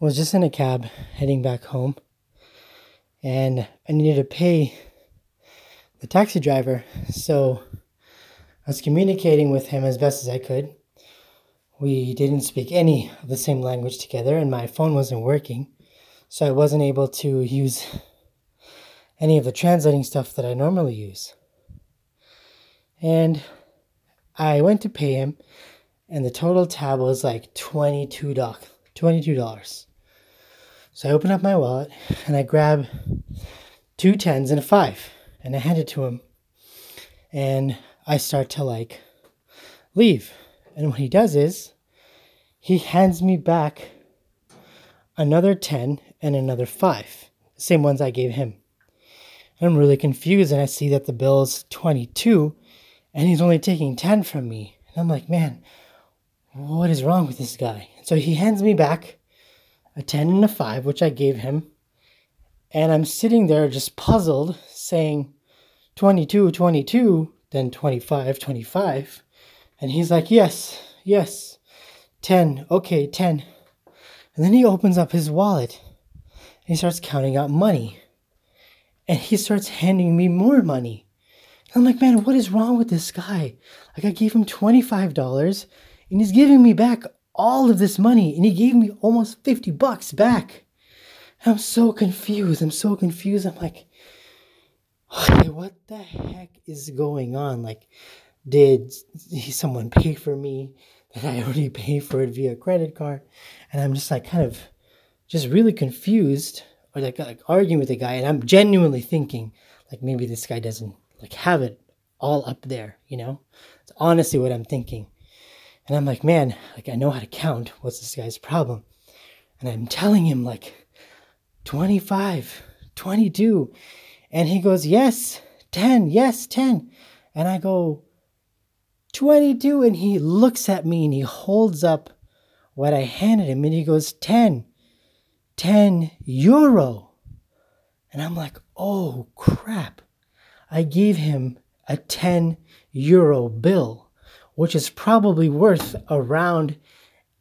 was just in a cab heading back home, and I needed to pay the taxi driver. So I was communicating with him as best as I could. We didn't speak any of the same language together, and my phone wasn't working, so I wasn't able to use any of the translating stuff that I normally use. And I went to pay him, and the total tab was like $22. $22. So I open up my wallet and I grab two tens and a five and I hand it to him. And I start to like leave. And what he does is he hands me back another 10 and another 5, the same ones I gave him. And I'm really confused and I see that the bill is 22 and he's only taking 10 from me. And I'm like, man, what is wrong with this guy? So he hands me back a 10 and a 5, which I gave him. And I'm sitting there just puzzled, saying 22, 22, then 25, 25. And he's like, yes, yes, 10, okay, 10. And then he opens up his wallet and he starts counting out money. And he starts handing me more money. And I'm like, man, what is wrong with this guy? Like, I gave him $25 and he's giving me back all of this money and he gave me almost 50 bucks back. I'm so confused. I'm so confused. I'm like, okay, what the heck is going on? Like, did someone pay for me? Did I already pay for it via credit card? And I'm just like kind of just really confused or like, like arguing with the guy. And I'm genuinely thinking like maybe this guy doesn't like have it all up there, you know? It's honestly what I'm thinking. And I'm like, man, like I know how to count. What's this guy's problem? And I'm telling him like 25, 22. And he goes, yes, 10, yes, 10. And I go, 22. And he looks at me and he holds up what I handed him and he goes, 10, 10 euro. And I'm like, oh crap. I gave him a 10 euro bill which is probably worth around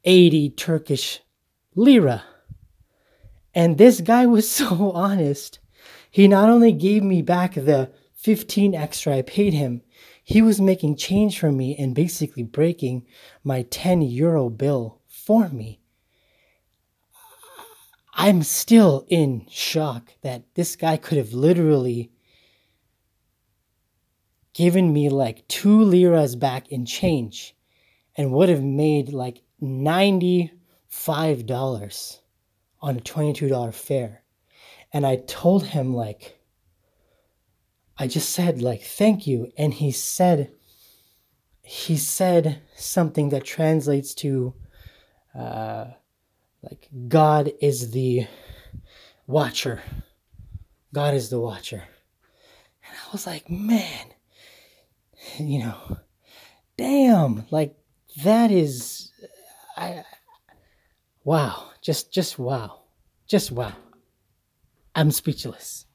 80 Turkish lira. And this guy was so honest. He not only gave me back the 15 extra I paid him, he was making change for me and basically breaking my 10 euro bill for me. I'm still in shock that this guy could have literally given me like two liras back in change and would have made like $95 on a $22 fare. And I told him, like, I just said, like, thank you. And he said, he said something that translates to, uh, like, God is the watcher. God is the watcher. And I was like, man, you know, damn, like that is, I, wow, just, just wow, just wow. I'm speechless.